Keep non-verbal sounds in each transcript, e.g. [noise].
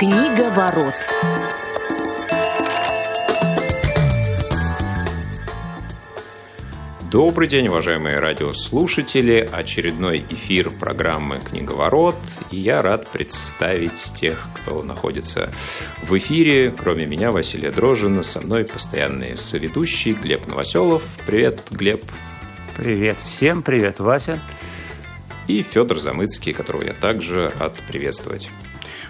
Книга ворот. Добрый день, уважаемые радиослушатели. Очередной эфир программы «Книговорот». И я рад представить тех, кто находится в эфире. Кроме меня, Василия Дрожина, со мной постоянный соведущий Глеб Новоселов. Привет, Глеб. Привет всем, привет, Вася. И Федор Замыцкий, которого я также рад приветствовать.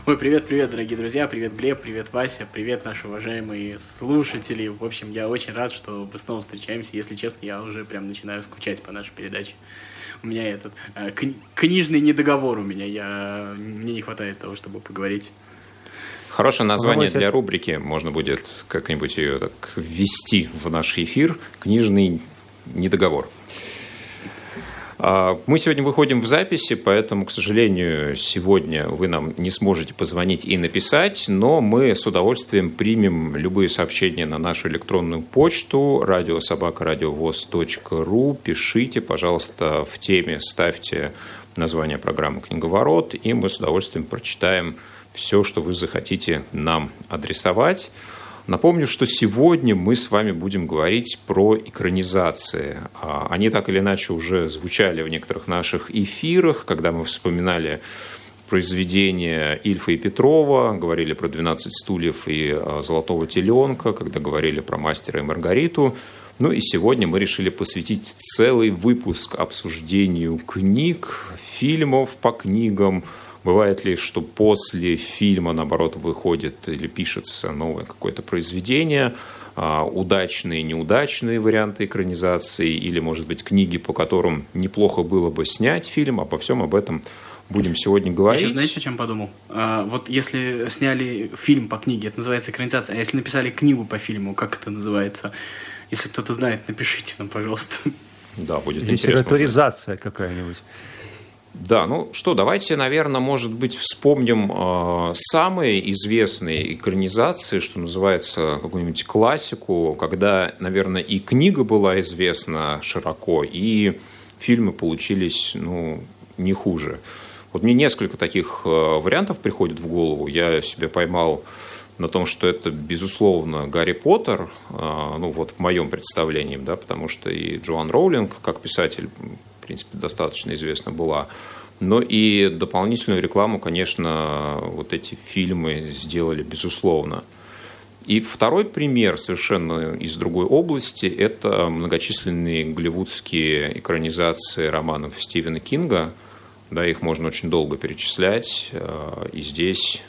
Ой, привет, привет, дорогие друзья, привет, Глеб, привет, Вася, привет, наши уважаемые слушатели. В общем, я очень рад, что мы снова встречаемся. Если честно, я уже прям начинаю скучать по нашей передаче. У меня этот э, кни- книжный недоговор у меня, я, мне не хватает того, чтобы поговорить. Хорошее название для рубрики. Можно будет как-нибудь ее так ввести в наш эфир. Книжный недоговор. А, мы сегодня выходим в записи, поэтому, к сожалению, сегодня вы нам не сможете позвонить и написать, но мы с удовольствием примем любые сообщения на нашу электронную почту радиособакарадиовоз.ру. Пишите, пожалуйста, в теме ставьте название программы «Книговорот», и мы с удовольствием прочитаем все, что вы захотите нам адресовать. Напомню, что сегодня мы с вами будем говорить про экранизации. А, они так или иначе уже звучали в некоторых наших эфирах, когда мы вспоминали произведения Ильфа и Петрова, говорили про «12 стульев» и а, «Золотого теленка», когда говорили про «Мастера и Маргариту». Ну и сегодня мы решили посвятить целый выпуск обсуждению книг, фильмов по книгам – Бывает ли, что после фильма, наоборот, выходит или пишется новое какое-то произведение, а, удачные, неудачные варианты экранизации, или, может быть, книги, по которым неплохо было бы снять фильм, обо всем об этом будем сегодня говорить. Я сейчас, знаете, о чем подумал? А, вот если сняли фильм по книге, это называется экранизация, а если написали книгу по фильму, как это называется? Если кто-то знает, напишите нам, пожалуйста. Да, будет интересно. Литературизация какая-нибудь. Да, ну что, давайте, наверное, может быть, вспомним э, самые известные экранизации, что называется, какую-нибудь классику, когда, наверное, и книга была известна широко, и фильмы получились, ну, не хуже. Вот мне несколько таких э, вариантов приходит в голову. Я себе поймал на том, что это, безусловно, Гарри Поттер, э, ну вот в моем представлении, да, потому что и Джоан Роулинг, как писатель, принципе, достаточно известна была. Но и дополнительную рекламу, конечно, вот эти фильмы сделали, безусловно. И второй пример совершенно из другой области – это многочисленные голливудские экранизации романов Стивена Кинга. Да, их можно очень долго перечислять. Э, и здесь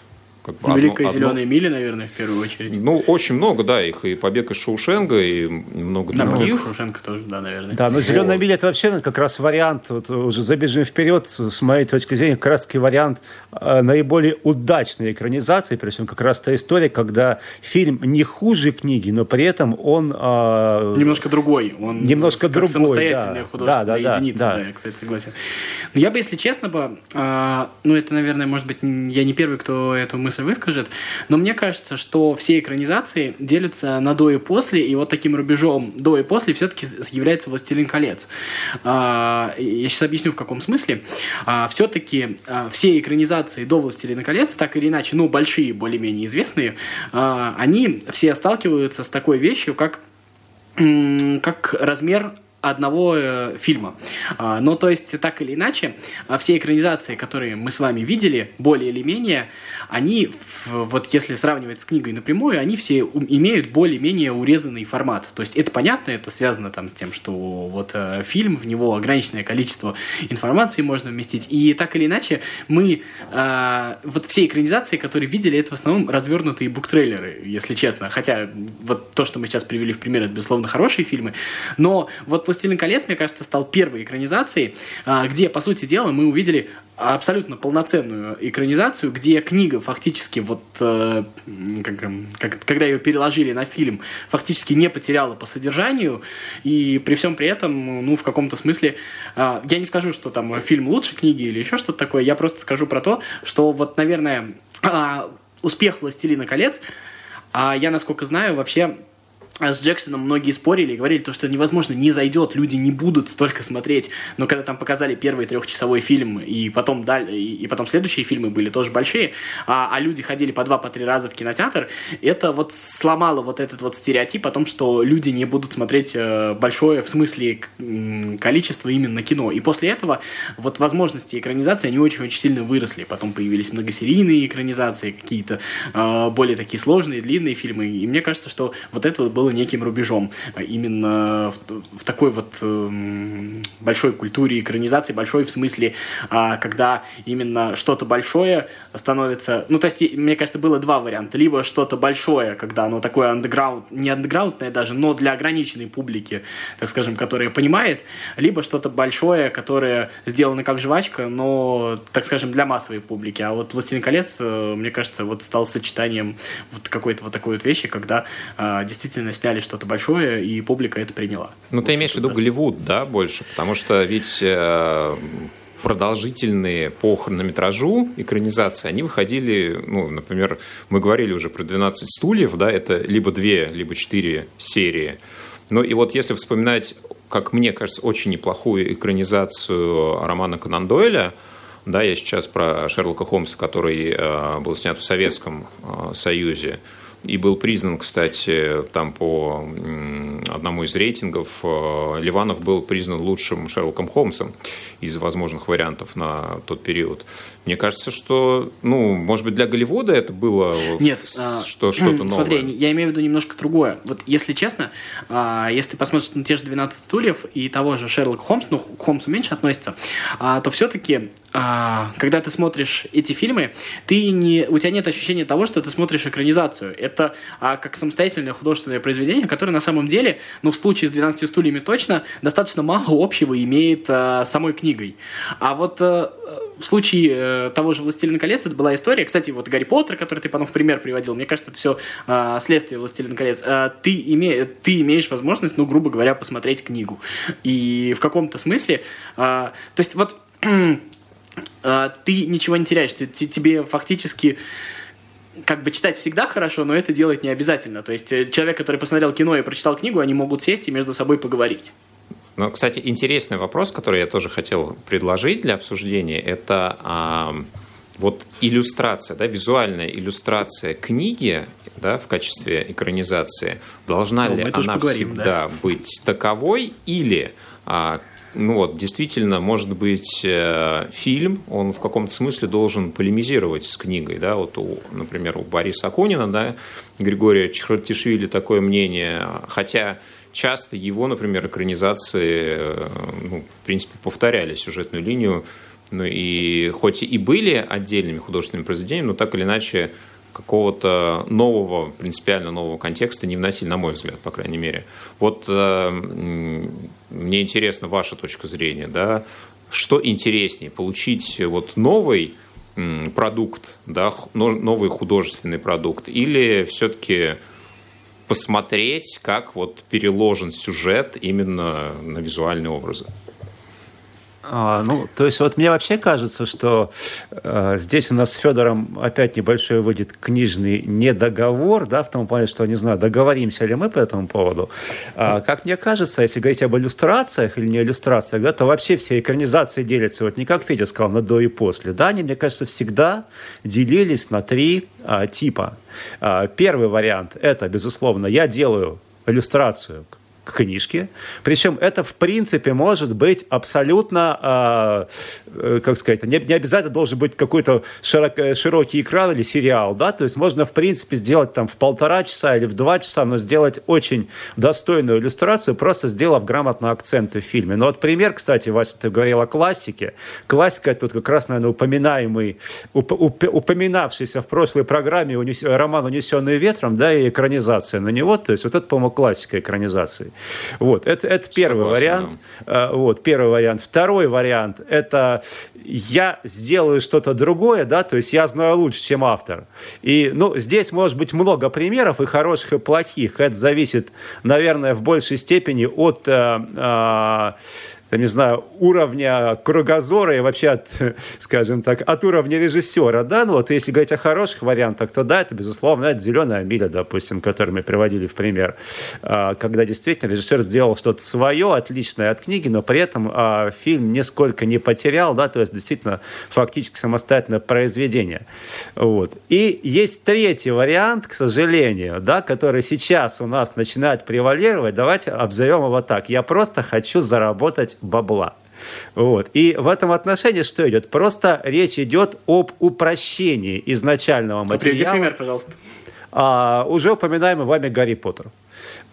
как бы Великая одно, зеленая одно... миля, наверное, в первую очередь. Ну, очень много, да, их и побег из Шоушенга, и много да, других. Побег Шоушенга тоже, да, наверное. Да, но зеленая вот. миля это вообще как раз вариант, вот, уже забежим вперед, с моей точки зрения, как раз таки вариант э, наиболее удачной экранизации, причем как раз та история, когда фильм не хуже книги, но при этом он... Э, немножко другой. Он немножко как другой, самостоятельная да. художественная да, да, единица, да, да. да, я, кстати, согласен. Но я бы, если честно бы, э, ну, это, наверное, может быть, я не первый, кто эту мысль мысль выскажет. Но мне кажется, что все экранизации делятся на до и после, и вот таким рубежом до и после все-таки является «Властелин колец». А, я сейчас объясню, в каком смысле. А, все-таки а, все экранизации до «Властелина колец», так или иначе, ну, большие, более-менее известные, они все сталкиваются с такой вещью, как как размер одного э, фильма. А, но то есть, так или иначе, а, все экранизации, которые мы с вами видели, более или менее, они, вот если сравнивать с книгой напрямую, они все имеют более-менее урезанный формат. То есть это понятно, это связано там с тем, что вот э, фильм, в него ограниченное количество информации можно вместить. И так или иначе, мы э, вот все экранизации, которые видели, это в основном развернутые буктрейлеры, если честно. Хотя вот то, что мы сейчас привели в пример, это, безусловно, хорошие фильмы. Но вот «Властелин колец», мне кажется, стал первой экранизацией, а, где, по сути дела, мы увидели абсолютно полноценную экранизацию, где книга фактически вот э, как, как, когда ее переложили на фильм, фактически не потеряла по содержанию. И при всем при этом, ну в каком-то смысле, э, я не скажу, что там фильм лучше книги или еще что-то такое, я просто скажу про то, что вот, наверное, э, успех «Властелина колец», а я, насколько знаю, вообще с Джексоном многие спорили и говорили, то, что невозможно, не зайдет, люди не будут столько смотреть. Но когда там показали первый трехчасовой фильм, и потом, даль, и потом следующие фильмы были тоже большие, а, а люди ходили по два, по три раза в кинотеатр, это вот сломало вот этот вот стереотип о том, что люди не будут смотреть э, большое, в смысле количество именно кино. И после этого вот возможности экранизации, они очень-очень сильно выросли. Потом появились многосерийные экранизации, какие-то э, более такие сложные, длинные фильмы. И мне кажется, что вот это вот было неким рубежом а именно в, в такой вот э, большой культуре экранизации, большой в смысле, э, когда именно что-то большое становится... Ну, то есть, мне кажется, было два варианта. Либо что-то большое, когда оно такое андеграунд, не андеграундное даже, но для ограниченной публики, так скажем, которая понимает, либо что-то большое, которое сделано как жвачка, но, так скажем, для массовой публики. А вот «Властелин колец», э, мне кажется, вот стал сочетанием вот какой-то вот такой вот вещи, когда э, действительно сняли что-то большое, и публика это приняла. Ну, ты имеешь в виду Голливуд, да, больше? Потому что ведь э, продолжительные по хронометражу экранизации, они выходили, ну, например, мы говорили уже про 12 стульев, да, это либо две, либо четыре серии. Ну и вот если вспоминать, как мне кажется, очень неплохую экранизацию романа Конан Дойля, да, я сейчас про Шерлока Холмса, который э, был снят в Советском э, Союзе, и был признан, кстати, там по одному из рейтингов, э, Ливанов был признан лучшим Шерлоком Холмсом из возможных вариантов на тот период. Мне кажется, что, ну, может быть, для Голливуда это было Нет, а, что, что-то новое. Смотри, я имею в виду немножко другое. Вот, если честно, а, если ты посмотришь на те же 12 стульев и того же Шерлока Холмса, ну, к Холмсу меньше относится, а, то все-таки, когда ты смотришь эти фильмы, ты не, у тебя нет ощущения того, что ты смотришь экранизацию. Это как самостоятельное художественное произведение, которое на самом деле, ну, в случае с 12 стульями точно, достаточно мало общего имеет с самой книгой. А вот э, в случае э, того же «Властелина колец» это была история, кстати, вот Гарри Поттер, который ты потом в пример приводил, мне кажется, это все э, следствие «Властелина колец». Э, ты, име, ты имеешь возможность, ну, грубо говоря, посмотреть книгу. И в каком-то смысле, э, то есть вот [clears throat] ты ничего не теряешь, тебе фактически как бы читать всегда хорошо, но это делать не обязательно. То есть э, человек, который посмотрел кино и прочитал книгу, они могут сесть и между собой поговорить. Ну, кстати, интересный вопрос, который я тоже хотел предложить для обсуждения, это а, вот иллюстрация, да, визуальная иллюстрация книги да, в качестве экранизации. Должна ну, ли она поговорим, всегда да? быть таковой или а, ну вот, действительно, может быть, э, фильм, он в каком-то смысле должен полемизировать с книгой, да, вот, у, например, у Бориса Акунина, да, Григория Чхартишвили такое мнение, хотя часто его, например, экранизации, э, ну, в принципе, повторяли сюжетную линию, ну и хоть и были отдельными художественными произведениями, но так или иначе какого-то нового, принципиально нового контекста не вносили, на мой взгляд, по крайней мере. Вот э, мне интересна ваша точка зрения, да, что интереснее, получить вот новый продукт, да, новый художественный продукт, или все-таки посмотреть, как вот переложен сюжет именно на визуальные образы. А, ну, то есть вот мне вообще кажется, что э, здесь у нас с Федором опять небольшой выйдет книжный недоговор, да, в том плане, что, не знаю, договоримся ли мы по этому поводу. А, как мне кажется, если говорить об иллюстрациях или не иллюстрациях, да, то вообще все экранизации делятся, вот не как Федя сказал, на до и после, да, они, мне кажется, всегда делились на три а, типа. А, первый вариант – это, безусловно, я делаю иллюстрацию книжки. Причем это, в принципе, может быть абсолютно, э, как сказать, не, не обязательно должен быть какой-то широк, широкий экран или сериал, да, то есть можно, в принципе, сделать там в полтора часа или в два часа, но сделать очень достойную иллюстрацию, просто сделав грамотно акценты в фильме. Но вот пример, кстати, Вася, ты говорил о классике. Классика вот как раз, наверное, упоминаемый, уп, уп, упоминавшийся в прошлой программе унес, роман «Унесенный ветром», да, и экранизация на него, то есть вот это, по-моему, классика экранизации. Вот, это, это первый Согласен, вариант. Да. А, вот, первый вариант. Второй вариант – это я сделаю что-то другое, да, то есть я знаю лучше, чем автор. И, ну, здесь может быть много примеров, и хороших, и плохих. Это зависит, наверное, в большей степени от э, э, там, не знаю, уровня кругозора и вообще от, [laughs] скажем так, от уровня режиссера, да, ну вот если говорить о хороших вариантах, то да, это, безусловно, это «Зеленая миля», допустим, который мы приводили в пример, а, когда действительно режиссер сделал что-то свое, отличное от книги, но при этом а, фильм нисколько не потерял, да, то есть действительно фактически самостоятельное произведение. Вот. И есть третий вариант, к сожалению, да, который сейчас у нас начинает превалировать. Давайте обзовем его так. Я просто хочу заработать бабла. Вот. И в этом отношении что идет? Просто речь идет об упрощении изначального материала. Приведи пример, пожалуйста. А, уже упоминаемый вами Гарри Поттер.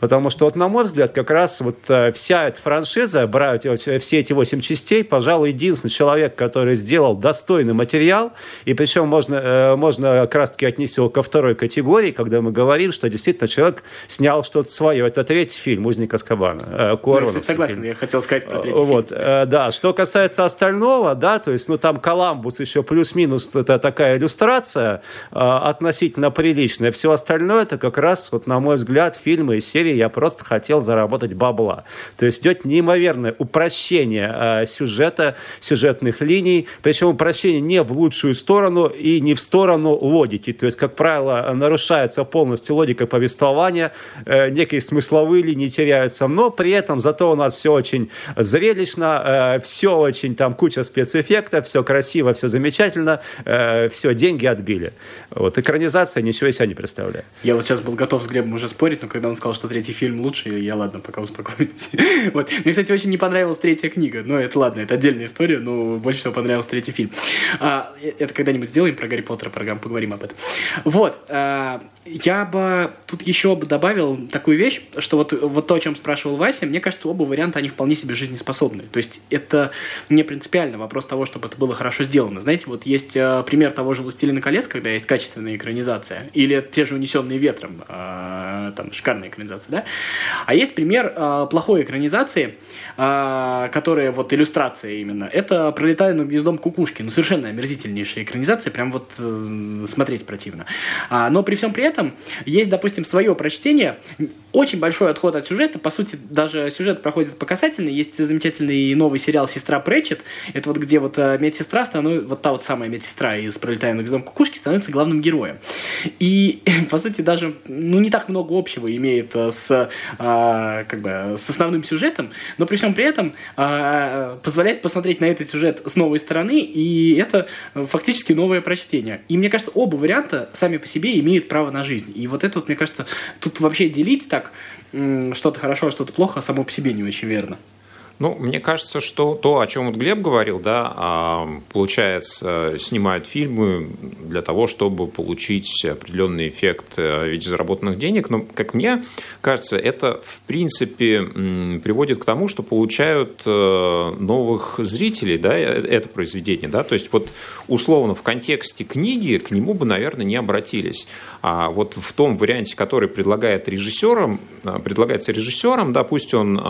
Потому что, вот, на мой взгляд, как раз вот э, вся эта франшиза, брать все эти восемь частей, пожалуй, единственный человек, который сделал достойный материал, и причем можно, э, можно как раз-таки отнести его ко второй категории, когда мы говорим, что действительно человек снял что-то свое. Это третий фильм «Узник Аскабана». Э, ну, я согласен, фильм. я хотел сказать про третий вот, фильм. Да, что касается остального, да, то есть, ну, там «Коламбус» еще плюс-минус, это такая иллюстрация относительно приличная. Все остальное, это как раз, вот, на мой взгляд, фильмы и серии я просто хотел заработать бабла. То есть идет неимоверное упрощение э, сюжета, сюжетных линий, причем упрощение не в лучшую сторону и не в сторону логики. То есть, как правило, нарушается полностью логика повествования, э, некие смысловые линии теряются, но при этом зато у нас все очень зрелищно, э, все очень, там куча спецэффектов, все красиво, все замечательно, все, деньги отбили. Вот экранизация ничего из себя не представляет. Я вот сейчас был готов с Глебом уже спорить, но когда он сказал, что третий фильм лучше, я ладно, пока успокоюсь. [laughs] вот. Мне, кстати, очень не понравилась третья книга, но это ладно, это отдельная история, но больше всего понравился третий фильм. А, э, это когда-нибудь сделаем про Гарри Поттера программу, поговорим об этом. Вот, а, я бы тут еще бы добавил такую вещь, что вот, вот то, о чем спрашивал Вася, мне кажется, оба варианта, они вполне себе жизнеспособны. То есть это не принципиально вопрос того, чтобы это было хорошо сделано. Знаете, вот есть э, пример того же «Властелина колец», когда есть качественная экранизация, или те же «Унесенные ветром», э, там шикарная экранизация, да? А есть пример э, плохой экранизации, э, которая вот иллюстрация именно. Это «Пролетая над гнездом кукушки». Ну, совершенно омерзительнейшая экранизация, прям вот э, смотреть противно. А, но при всем при этом есть, допустим, свое прочтение, очень большой отход от сюжета, по сути, даже сюжет проходит по касательной. Есть замечательный новый сериал «Сестра Претчет». Это вот где вот э, медсестра становится, вот та вот самая медсестра из «Пролетая над гнездом кукушки» становится главным героем. И, [laughs] по сути, даже, ну, не так много общего имеет э, с, а, как бы, с основным сюжетом, но при всем при этом а, позволяет посмотреть на этот сюжет с новой стороны, и это фактически новое прочтение. И мне кажется, оба варианта сами по себе имеют право на жизнь. И вот это вот, мне кажется, тут вообще делить так что-то хорошо, а что-то плохо, само по себе не очень верно. Ну, мне кажется, что то, о чем вот Глеб говорил, да, а, получается, снимают фильмы для того, чтобы получить определенный эффект э, в виде заработанных денег, но, как мне кажется, это, в принципе, приводит к тому, что получают э, новых зрителей, да, э, это произведение, да, то есть вот условно в контексте книги к нему бы, наверное, не обратились. А вот в том варианте, который предлагает режиссером, предлагается режиссером, да, пусть он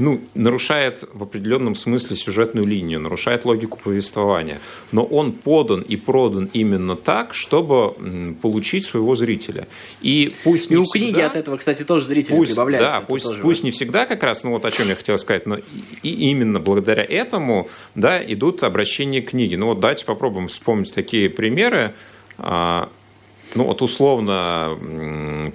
ну, нарушает в определенном смысле сюжетную линию, нарушает логику повествования. Но он подан и продан именно так, чтобы получить своего зрителя. И пусть и у всегда, книги от этого, кстати, тоже зрители пусть, прибавляются. Да, пусть, пусть не всегда как раз, ну вот о чем я хотел сказать, но и именно благодаря этому да, идут обращения к книге. Ну вот давайте попробуем вспомнить такие примеры. Ну, вот условно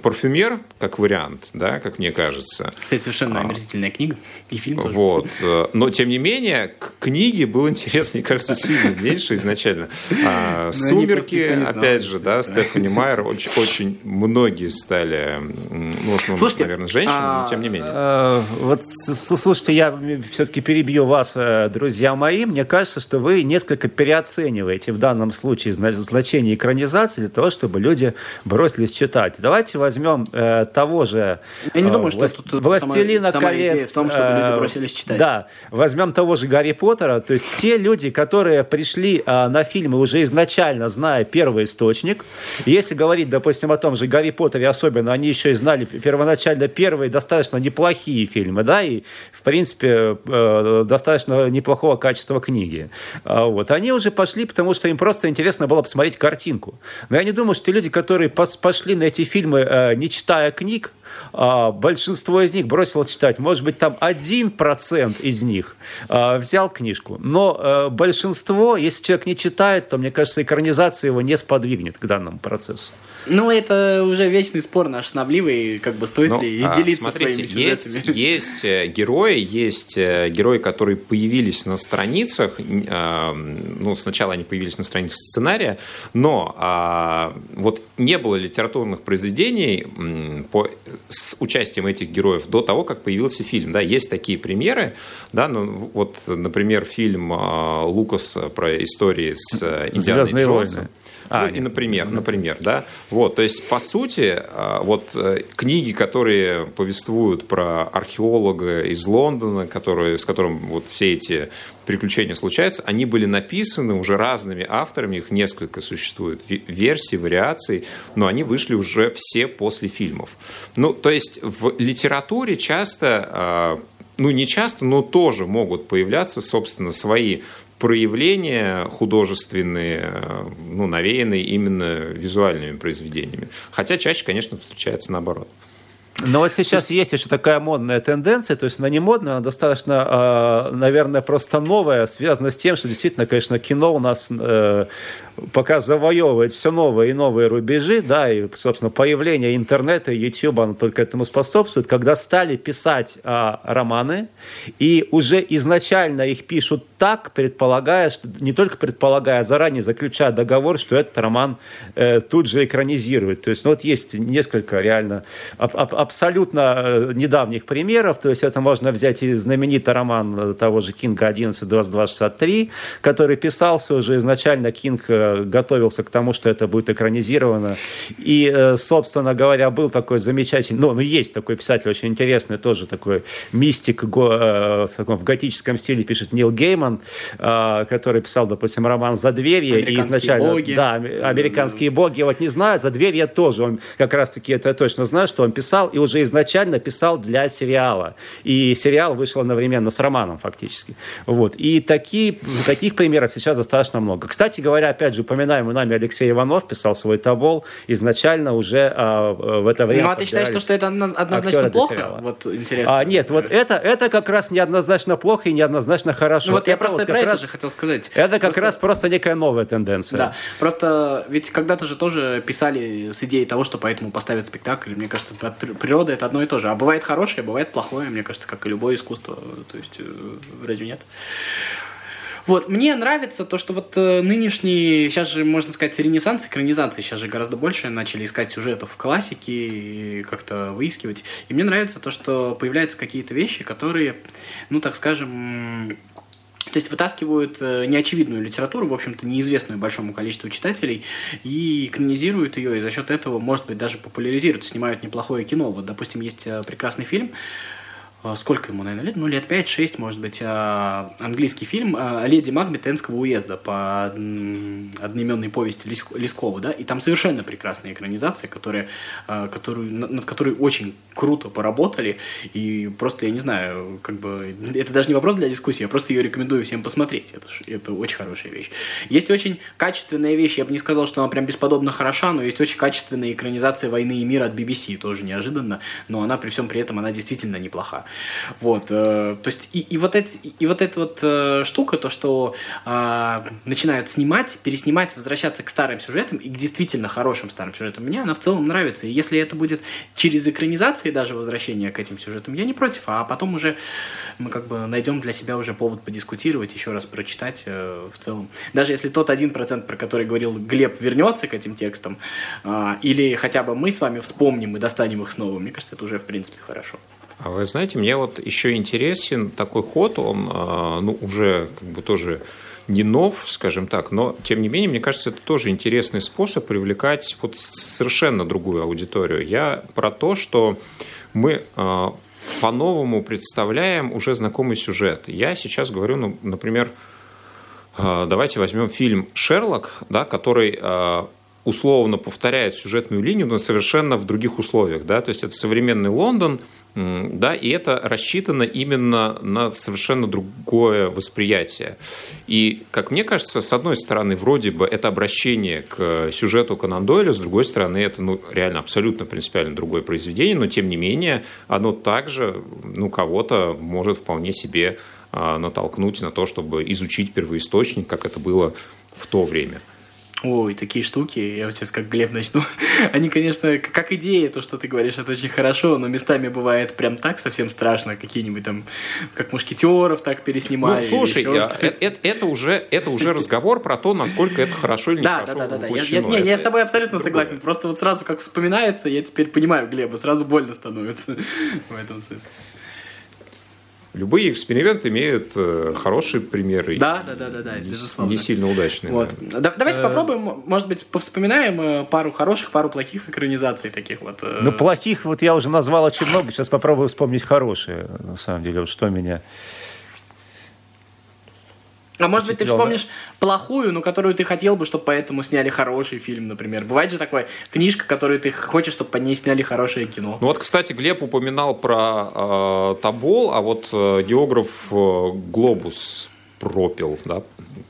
парфюмер, как вариант, да, как мне кажется. Кстати, совершенно а, омерзительная книга и фильм тоже. Вот. Но, тем не менее, к книге был интерес, мне кажется, сильно меньше изначально. А, «Сумерки», опять же, да, Стефани Майер, очень, очень многие стали, ну, в основном, слушайте, наверное, женщины, но а, тем не менее. Э, вот, слушайте, я все-таки перебью вас, э, друзья мои. Мне кажется, что вы несколько переоцениваете в данном случае значение экранизации для того, чтобы люди бросились читать. Давайте возьмем э, того же Я не думаю, э, что тут «Властелина сама, колец». Сама в том, чтобы люди э, бросились читать. Да, возьмем того же Гарри Поттера. То есть те люди, которые пришли э, на фильмы уже изначально зная первый источник, если говорить, допустим, о том же Гарри Поттере особенно, они еще и знали первоначально первые достаточно неплохие фильмы, да, и, в принципе, э, достаточно неплохого качества книги. А вот. Они уже пошли, потому что им просто интересно было посмотреть картинку. Но я не думаю, что люди, которые пошли на эти фильмы, э, не читая книг, а, большинство из них бросило читать. Может быть, там один процент из них а, взял книжку. Но а, большинство, если человек не читает, то, мне кажется, экранизация его не сподвигнет к данному процессу. Ну, это уже вечный спор наш снобливый, как бы стоит ну, ли а, делиться смотрите, своими сюжетами. Есть, есть э, герои, есть э, герои, которые появились на страницах, э, ну, сначала они появились на страницах сценария, но вот не было литературных произведений по, с участием этих героев до того, как появился фильм. Да, есть такие примеры, да, ну, вот, например, фильм Лукаса про истории с Индианой Джонсом. Войны. А, ну, и, например, например, да. Вот, то есть, по сути, а, вот э, книги, которые повествуют про археолога из Лондона, который, с которым вот все эти приключения случаются, они были написаны уже разными авторами, их несколько существует версий, вариаций, но они вышли уже все после фильмов. Ну, то есть, в литературе часто а, ну, не часто, но тоже могут появляться, собственно, свои проявления художественные, ну, навеянные именно визуальными произведениями. Хотя чаще, конечно, встречается наоборот. Но вот сейчас есть еще такая модная тенденция, то есть она не модная, она достаточно, а, наверное, просто новая, связана с тем, что действительно, конечно, кино у нас э, пока завоевывает все новые и новые рубежи, да, и, собственно, появление интернета и YouTube, оно только этому способствует, когда стали писать а, романы, и уже изначально их пишут так, предполагая, что, не только предполагая, а заранее заключая договор, что этот роман э, тут же экранизирует. То есть, ну, вот есть несколько реально аб аб абсолютно э, недавних примеров, то есть это можно взять и знаменитый роман того же Кинга 11.22.63, который писался уже изначально Кинг э, готовился к тому, что это будет экранизировано. И, э, собственно говоря, был такой замечательный, ну, ну есть такой писатель очень интересный, тоже такой мистик э, в, таком, в готическом стиле пишет Нил Гейман, э, который писал, допустим, роман «Задверье». И изначально, боги. Да, «Американские боги». Вот не знаю, «Задверье» тоже. Он как раз-таки это точно знаю, что он писал и уже изначально писал для сериала. И сериал вышел одновременно с романом фактически. Вот. И такие, таких примеров сейчас достаточно много. Кстати говоря, опять же, упоминаемый нами Алексей Иванов писал свой табол изначально уже а, в это время. Ну, а ты считаешь, что, что это однозначно плохо? Вот интересно. А, нет, вот это, это как раз неоднозначно плохо и неоднозначно хорошо. Ну, вот это я просто вот про это раз, же хотел сказать. Это как просто... раз просто некая новая тенденция. Да, просто ведь когда-то же тоже писали с идеей того, что поэтому поставят спектакль. Мне кажется, природы это одно и то же. А бывает хорошее, бывает плохое, мне кажется, как и любое искусство. То есть, э, разве нет? Вот, мне нравится то, что вот э, нынешний, сейчас же, можно сказать, ренессанс экранизации, сейчас же гораздо больше начали искать сюжетов в классике и как-то выискивать. И мне нравится то, что появляются какие-то вещи, которые, ну, так скажем, то есть вытаскивают э, неочевидную литературу, в общем-то, неизвестную большому количеству читателей, и экранизируют ее, и за счет этого, может быть, даже популяризируют, снимают неплохое кино. Вот, допустим, есть э, прекрасный фильм сколько ему, наверное, лет? Ну, лет 5-6, может быть, а, английский фильм а, «Леди Макбет Энского уезда» по одноименной повести Лескова, да, и там совершенно прекрасная экранизация, которая, которую, над которой очень круто поработали, и просто, я не знаю, как бы, это даже не вопрос для дискуссии, я просто ее рекомендую всем посмотреть, это, это очень хорошая вещь. Есть очень качественная вещь, я бы не сказал, что она прям бесподобно хороша, но есть очень качественная экранизация «Войны и мира» от BBC, тоже неожиданно, но она при всем при этом, она действительно неплоха. Вот, э, то есть и, и вот эти, и вот эта вот э, штука, то что э, начинают снимать, переснимать, возвращаться к старым сюжетам и к действительно хорошим старым сюжетам, мне она в целом нравится. И если это будет через экранизации даже возвращение к этим сюжетам, я не против, а потом уже мы как бы найдем для себя уже повод подискутировать, еще раз прочитать э, в целом. Даже если тот один процент, про который говорил Глеб, вернется к этим текстам, э, или хотя бы мы с вами вспомним и достанем их снова, мне кажется, это уже в принципе хорошо. А вы знаете, мне вот еще интересен такой ход, он а, ну, уже как бы тоже не нов, скажем так, но тем не менее, мне кажется, это тоже интересный способ привлекать вот совершенно другую аудиторию. Я про то, что мы а, по-новому представляем уже знакомый сюжет. Я сейчас говорю, ну, например, давайте возьмем фильм «Шерлок», да, который условно повторяет сюжетную линию, но совершенно в других условиях. Да? То есть это современный Лондон, Да, и это рассчитано именно на совершенно другое восприятие. И, как мне кажется, с одной стороны, вроде бы это обращение к сюжету Конан Дойля, с другой стороны, это ну, реально абсолютно принципиально другое произведение, но, тем не менее, оно также ну, кого-то может вполне себе а, натолкнуть на то, чтобы изучить первоисточник, как это было в то время. Ой, такие штуки, я вот сейчас как Глеб начну. [laughs] Они, конечно, как идея, то, что ты говоришь, это очень хорошо, но местами бывает прям так совсем страшно, какие-нибудь там, как мушкетеров так переснимали. Ну, слушай, я, это, э, это, уже, это уже разговор про то, насколько это хорошо или нехорошо Да, да, да, да. Я, я, не, я с тобой абсолютно другое. согласен. Просто вот сразу как вспоминается, я теперь понимаю Глеба, сразу больно становится [laughs] в этом смысле. Любые эксперименты имеют э, хорошие примеры. Да, да, да, да, да, не, безусловно. Не сильно удачные. Вот. Да. Давайте э, попробуем, может быть, повспоминаем э, пару хороших, пару плохих экранизаций таких вот. Ну, плохих вот я уже назвал очень много, сейчас попробую вспомнить хорошие, на самом деле, вот что меня а может быть, ты вспомнишь плохую, но которую ты хотел бы, чтобы поэтому сняли хороший фильм, например. Бывает же такая книжка, которую ты хочешь, чтобы по ней сняли хорошее кино. Ну вот, кстати, Глеб упоминал про э, Табол, а вот э, географ э, Глобус пропил, да,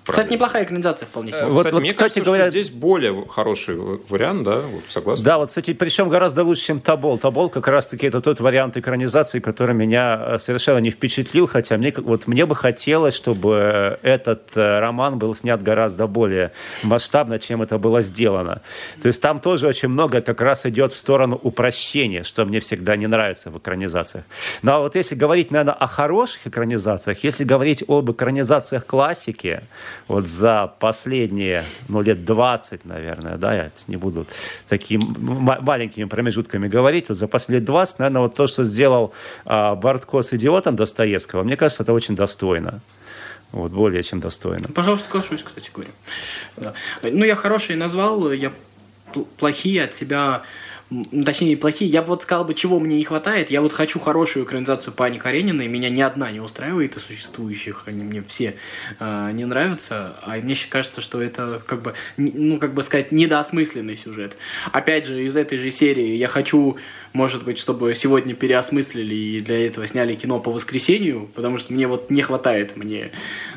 Кстати, неплохая экранизация вполне себе. Вот, кстати, вот, мне кстати, кажется, говоря... что здесь более хороший вариант, да, вот согласен. Да, вот, кстати, причем гораздо лучше, чем Табол. Табол как раз-таки это тот вариант экранизации, который меня э, совершенно не впечатлил, хотя мне, вот, мне бы хотелось, чтобы этот э, роман был снят гораздо более масштабно, чем это было сделано. То есть там тоже очень много как раз идет в сторону упрощения, что мне всегда не нравится в экранизациях. Но ну, а вот если говорить, наверное, о хороших экранизациях, если говорить об экранизациях классики, вот за последние, ну, лет 20, наверное, да, я не буду такими маленькими промежутками говорить, вот за последние 20, наверное, вот то, что сделал а, Бартко с «Идиотом» Достоевского, мне кажется, это очень достойно. Вот, более чем достойно. Пожалуйста, соглашусь, кстати говоря. Да. Ну, я хорошие назвал, я плохие от себя точнее, плохие. Я бы вот сказал бы, чего мне не хватает. Я вот хочу хорошую экранизацию Пани Карениной. Меня ни одна не устраивает из существующих. Они мне все э, не нравятся. А мне кажется, что это, как бы, ну, как бы сказать, недоосмысленный сюжет. Опять же, из этой же серии я хочу может быть, чтобы сегодня переосмыслили и для этого сняли кино по воскресенью, потому что мне вот не хватает мне.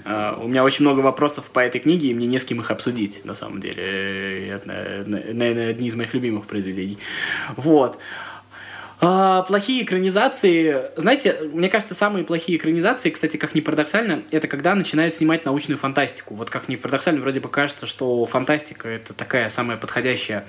Э, у меня очень много вопросов по этой книге, и мне не с кем их обсудить, на самом деле. Это, наверное, одни из моих любимых произведений. Вот. А, плохие экранизации. Знаете, мне кажется, самые плохие экранизации, кстати, как ни парадоксально, это когда начинают снимать научную фантастику. Вот как ни парадоксально, вроде бы кажется, что фантастика это такая самая подходящая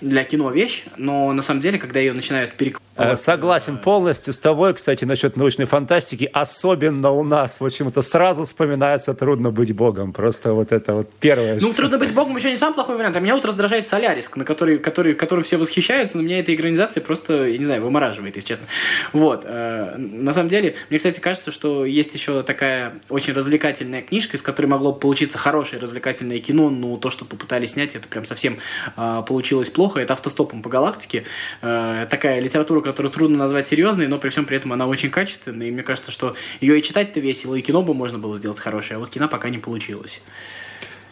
для кино вещь, но на самом деле, когда ее начинают перекладывать Э, согласен полностью с тобой, кстати, насчет научной фантастики. Особенно у нас почему-то сразу вспоминается «Трудно быть богом». Просто вот это вот первое. Ну, что... «Трудно быть [laughs] богом» еще не самый плохой вариант. А меня вот раздражает «Солярис», на который, который, которым все восхищаются, но меня эта экранизация просто, я не знаю, вымораживает, если честно. Вот. Э, на самом деле, мне, кстати, кажется, что есть еще такая очень развлекательная книжка, из которой могло получиться хорошее развлекательное кино, но то, что попытались снять, это прям совсем э, получилось плохо. Это «Автостопом по галактике». Такая литература, которую трудно назвать серьезной, но при всем при этом она очень качественная, и мне кажется, что ее и читать-то весело, и кино бы можно было сделать хорошее, а вот кино пока не получилось.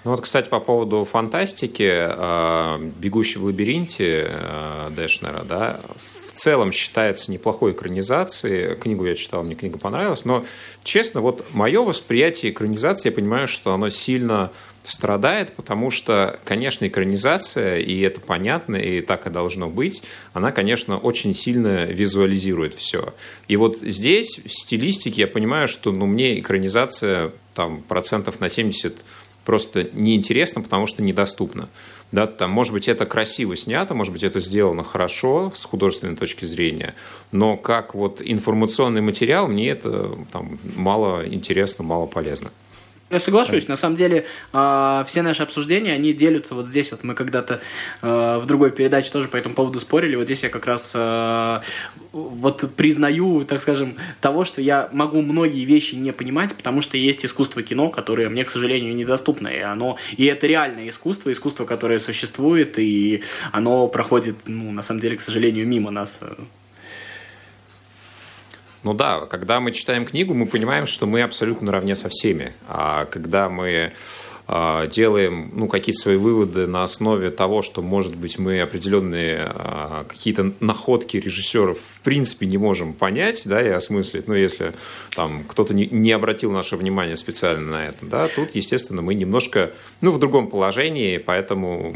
Ну вот, кстати, по поводу фантастики, э, «Бегущий в лабиринте» э, Дэшнера, да, целом считается неплохой экранизацией. Книгу я читал, мне книга понравилась, но, честно, вот мое восприятие экранизации, я понимаю, что оно сильно страдает, потому что, конечно, экранизация, и это понятно, и так и должно быть, она, конечно, очень сильно визуализирует все. И вот здесь, в стилистике, я понимаю, что ну, мне экранизация там, процентов на 70 просто неинтересна, потому что недоступна. Да, там, может быть, это красиво снято, может быть, это сделано хорошо с художественной точки зрения, но как вот информационный материал мне это там, мало интересно, мало полезно. Я соглашусь. На самом деле, э, все наши обсуждения, они делятся вот здесь. Вот мы когда-то э, в другой передаче тоже по этому поводу спорили. Вот здесь я как раз э, вот признаю, так скажем, того, что я могу многие вещи не понимать, потому что есть искусство кино, которое мне, к сожалению, недоступно. И, оно, и это реальное искусство, искусство, которое существует, и оно проходит, ну, на самом деле, к сожалению, мимо нас. Ну да, когда мы читаем книгу, мы понимаем, что мы абсолютно наравне со всеми. А когда мы а, делаем ну, какие-то свои выводы на основе того, что, может быть, мы определенные а, какие-то находки режиссеров в принципе не можем понять да, и осмыслить, ну, если там кто-то не, не обратил наше внимание специально на это, да, тут, естественно, мы немножко ну, в другом положении, поэтому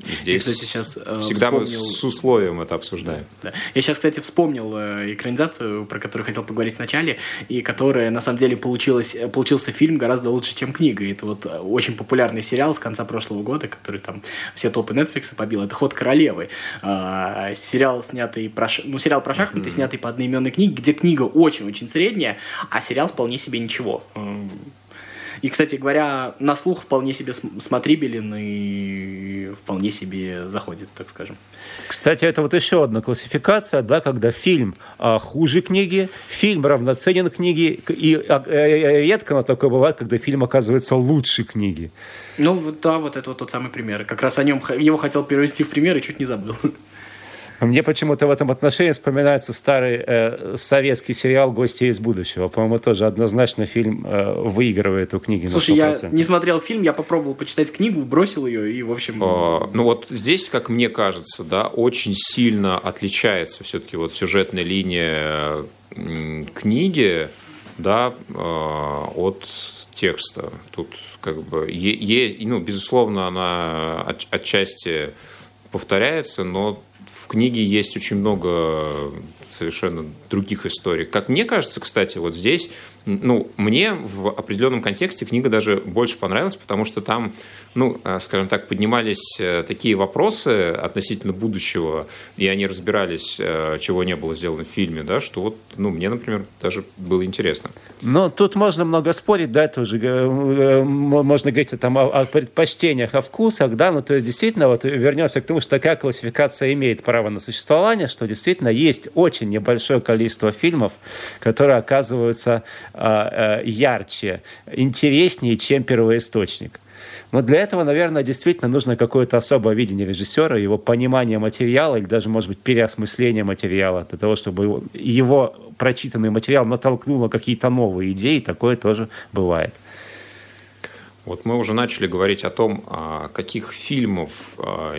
Здесь я, кстати, сейчас э, всегда вспомнил... мы с условием это обсуждаем. Да. Я сейчас, кстати, вспомнил э, экранизацию, про которую хотел поговорить вначале, и которая, на самом деле, получилась, э, получился фильм гораздо лучше, чем книга. Это вот очень популярный сериал с конца прошлого года, который там все топы Netflix побил. Это «Ход королевы». А, сериал, снятый про... Ну, сериал про шахматы, mm-hmm. снятый по одноименной книге, где книга очень-очень средняя, а сериал вполне себе ничего. И, кстати говоря, на слух вполне себе смотрибелен и вполне себе заходит, так скажем. Кстати, это вот еще одна классификация, да, когда фильм а, хуже книги, фильм равноценен книге, и а, а, редко но такое бывает, когда фильм оказывается лучше книги. Ну, да, вот это вот тот самый пример. Как раз о нем его хотел перевести в пример и чуть не забыл. Мне почему-то в этом отношении вспоминается старый э, советский сериал «Гости из будущего». По-моему, тоже однозначно фильм э, выигрывает у книги Слушай, я не смотрел фильм, я попробовал почитать книгу, бросил ее и, в общем... А, ну вот здесь, как мне кажется, да, очень сильно отличается все-таки вот сюжетная линия книги, да, э, от текста. Тут как бы, е, ну, безусловно, она от, отчасти повторяется, но в книге есть очень много совершенно других историй. Как мне кажется, кстати, вот здесь ну, мне в определенном контексте книга даже больше понравилась, потому что там, ну, э, скажем так, поднимались э, такие вопросы относительно будущего, и они разбирались, э, чего не было сделано в фильме, да, что вот, ну, мне, например, даже было интересно. Ну, тут можно много спорить, да, тоже можно говорить там, о, о предпочтениях, о вкусах, да, ну, то есть, действительно, вот вернемся к тому, что такая классификация имеет право на существование, что действительно есть очень небольшое количество фильмов, которые оказываются а, э, ярче, интереснее, чем первоисточник. Но для этого, наверное, действительно нужно какое-то особое видение режиссера, его понимание материала или даже, может быть, переосмысление материала, для того, чтобы его прочитанный материал натолкнул на какие-то новые идеи. Такое тоже бывает. Вот мы уже начали говорить о том, а, каких фильмов а,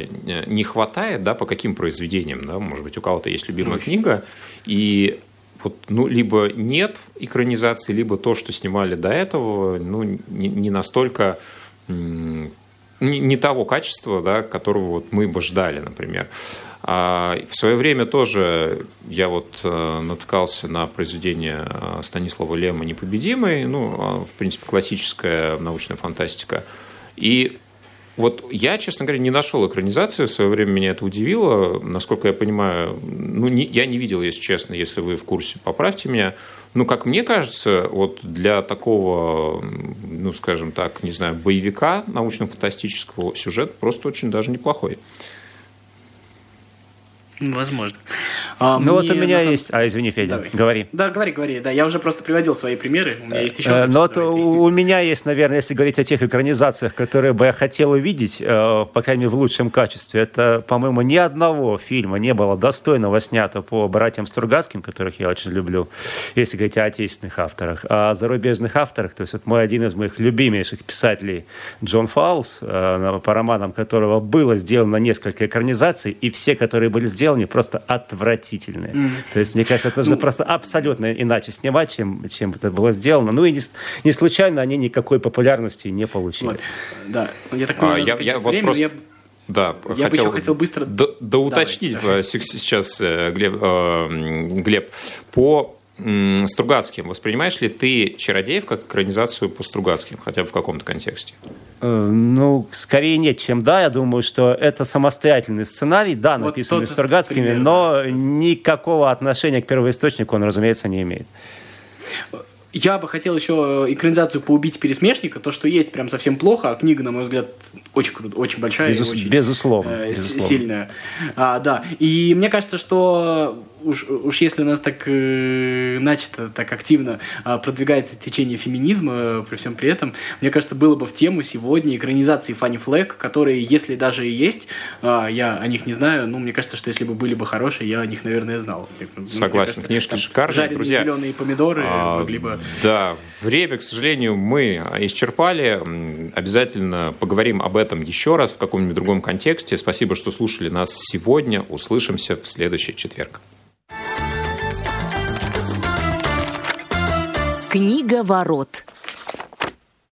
не хватает, да, по каким произведениям, да, может быть, у кого-то есть любимая книга, и вот, ну, либо нет экранизации, либо то, что снимали до этого, ну, не, не настолько не, не того качества, да, которого вот мы бы ждали, например. А в свое время тоже я вот э, натыкался на произведение э, Станислава Лема «Непобедимый», ну, а, в принципе, классическая научная фантастика. И вот я, честно говоря, не нашел экранизации, в свое время меня это удивило. Насколько я понимаю, ну, не, я не видел, если честно, если вы в курсе, поправьте меня. Ну, как мне кажется, вот для такого, ну, скажем так, не знаю, боевика научно-фантастического сюжет просто очень даже неплохой. Возможно. А, ну вот у меня самом... есть... А, извини, Федя, Давай. говори. Да, говори, говори. Да, я уже просто приводил свои примеры. У меня есть еще... Э, но вот у меня есть, наверное, если говорить о тех экранизациях, которые бы я хотел увидеть, э, по крайней мере, в лучшем качестве, это, по-моему, ни одного фильма не было достойного снято по братьям Стругацким, которых я очень люблю, если говорить о отечественных авторах. А о зарубежных авторах, то есть вот мой один из моих любимейших писателей Джон Фаулс, э, по романам которого было сделано несколько экранизаций, и все, которые были сделаны, просто отвратительные. Mm. То есть, мне кажется, это нужно ну, просто абсолютно иначе снимать, чем, чем это было сделано. Ну и не, не случайно они никакой популярности не получили. Вот. Да, я так понимаю, а, я, я, вот просто... я... Да, я хотел, бы еще хотел быстро... Да, да уточнить Давай. сейчас, э, Глеб, э, Глеб, по Стругацким. Воспринимаешь ли ты «Чародеев» как экранизацию по Стругацким, хотя бы в каком-то контексте? Э, ну, скорее нет, чем да. Я думаю, что это самостоятельный сценарий, да, вот написанный Стругацкими, пример, но да. никакого отношения к первоисточнику он, разумеется, не имеет. Я бы хотел еще экранизацию по «Убить пересмешника». То, что есть, прям совсем плохо, а книга, на мой взгляд, очень круто, очень большая Безус... и очень безусловно, э, безусловно. сильная. А, да, и мне кажется, что уж, уж если у нас так э, начато, так активно э, продвигается течение феминизма э, при всем при этом, мне кажется, было бы в тему сегодня экранизации Фанни Флэк, которые, если даже и есть, э, я о них не знаю, ну, мне кажется, что если бы были бы хорошие, я о них, наверное, знал. Согласен, кажется, книжки шикарные, друзья. зеленые помидоры а, могли бы... Да, время, к сожалению, мы исчерпали. Обязательно поговорим об этом еще раз в каком-нибудь другом контексте. Спасибо, что слушали нас сегодня. Услышимся в следующий четверг. Книга ворот.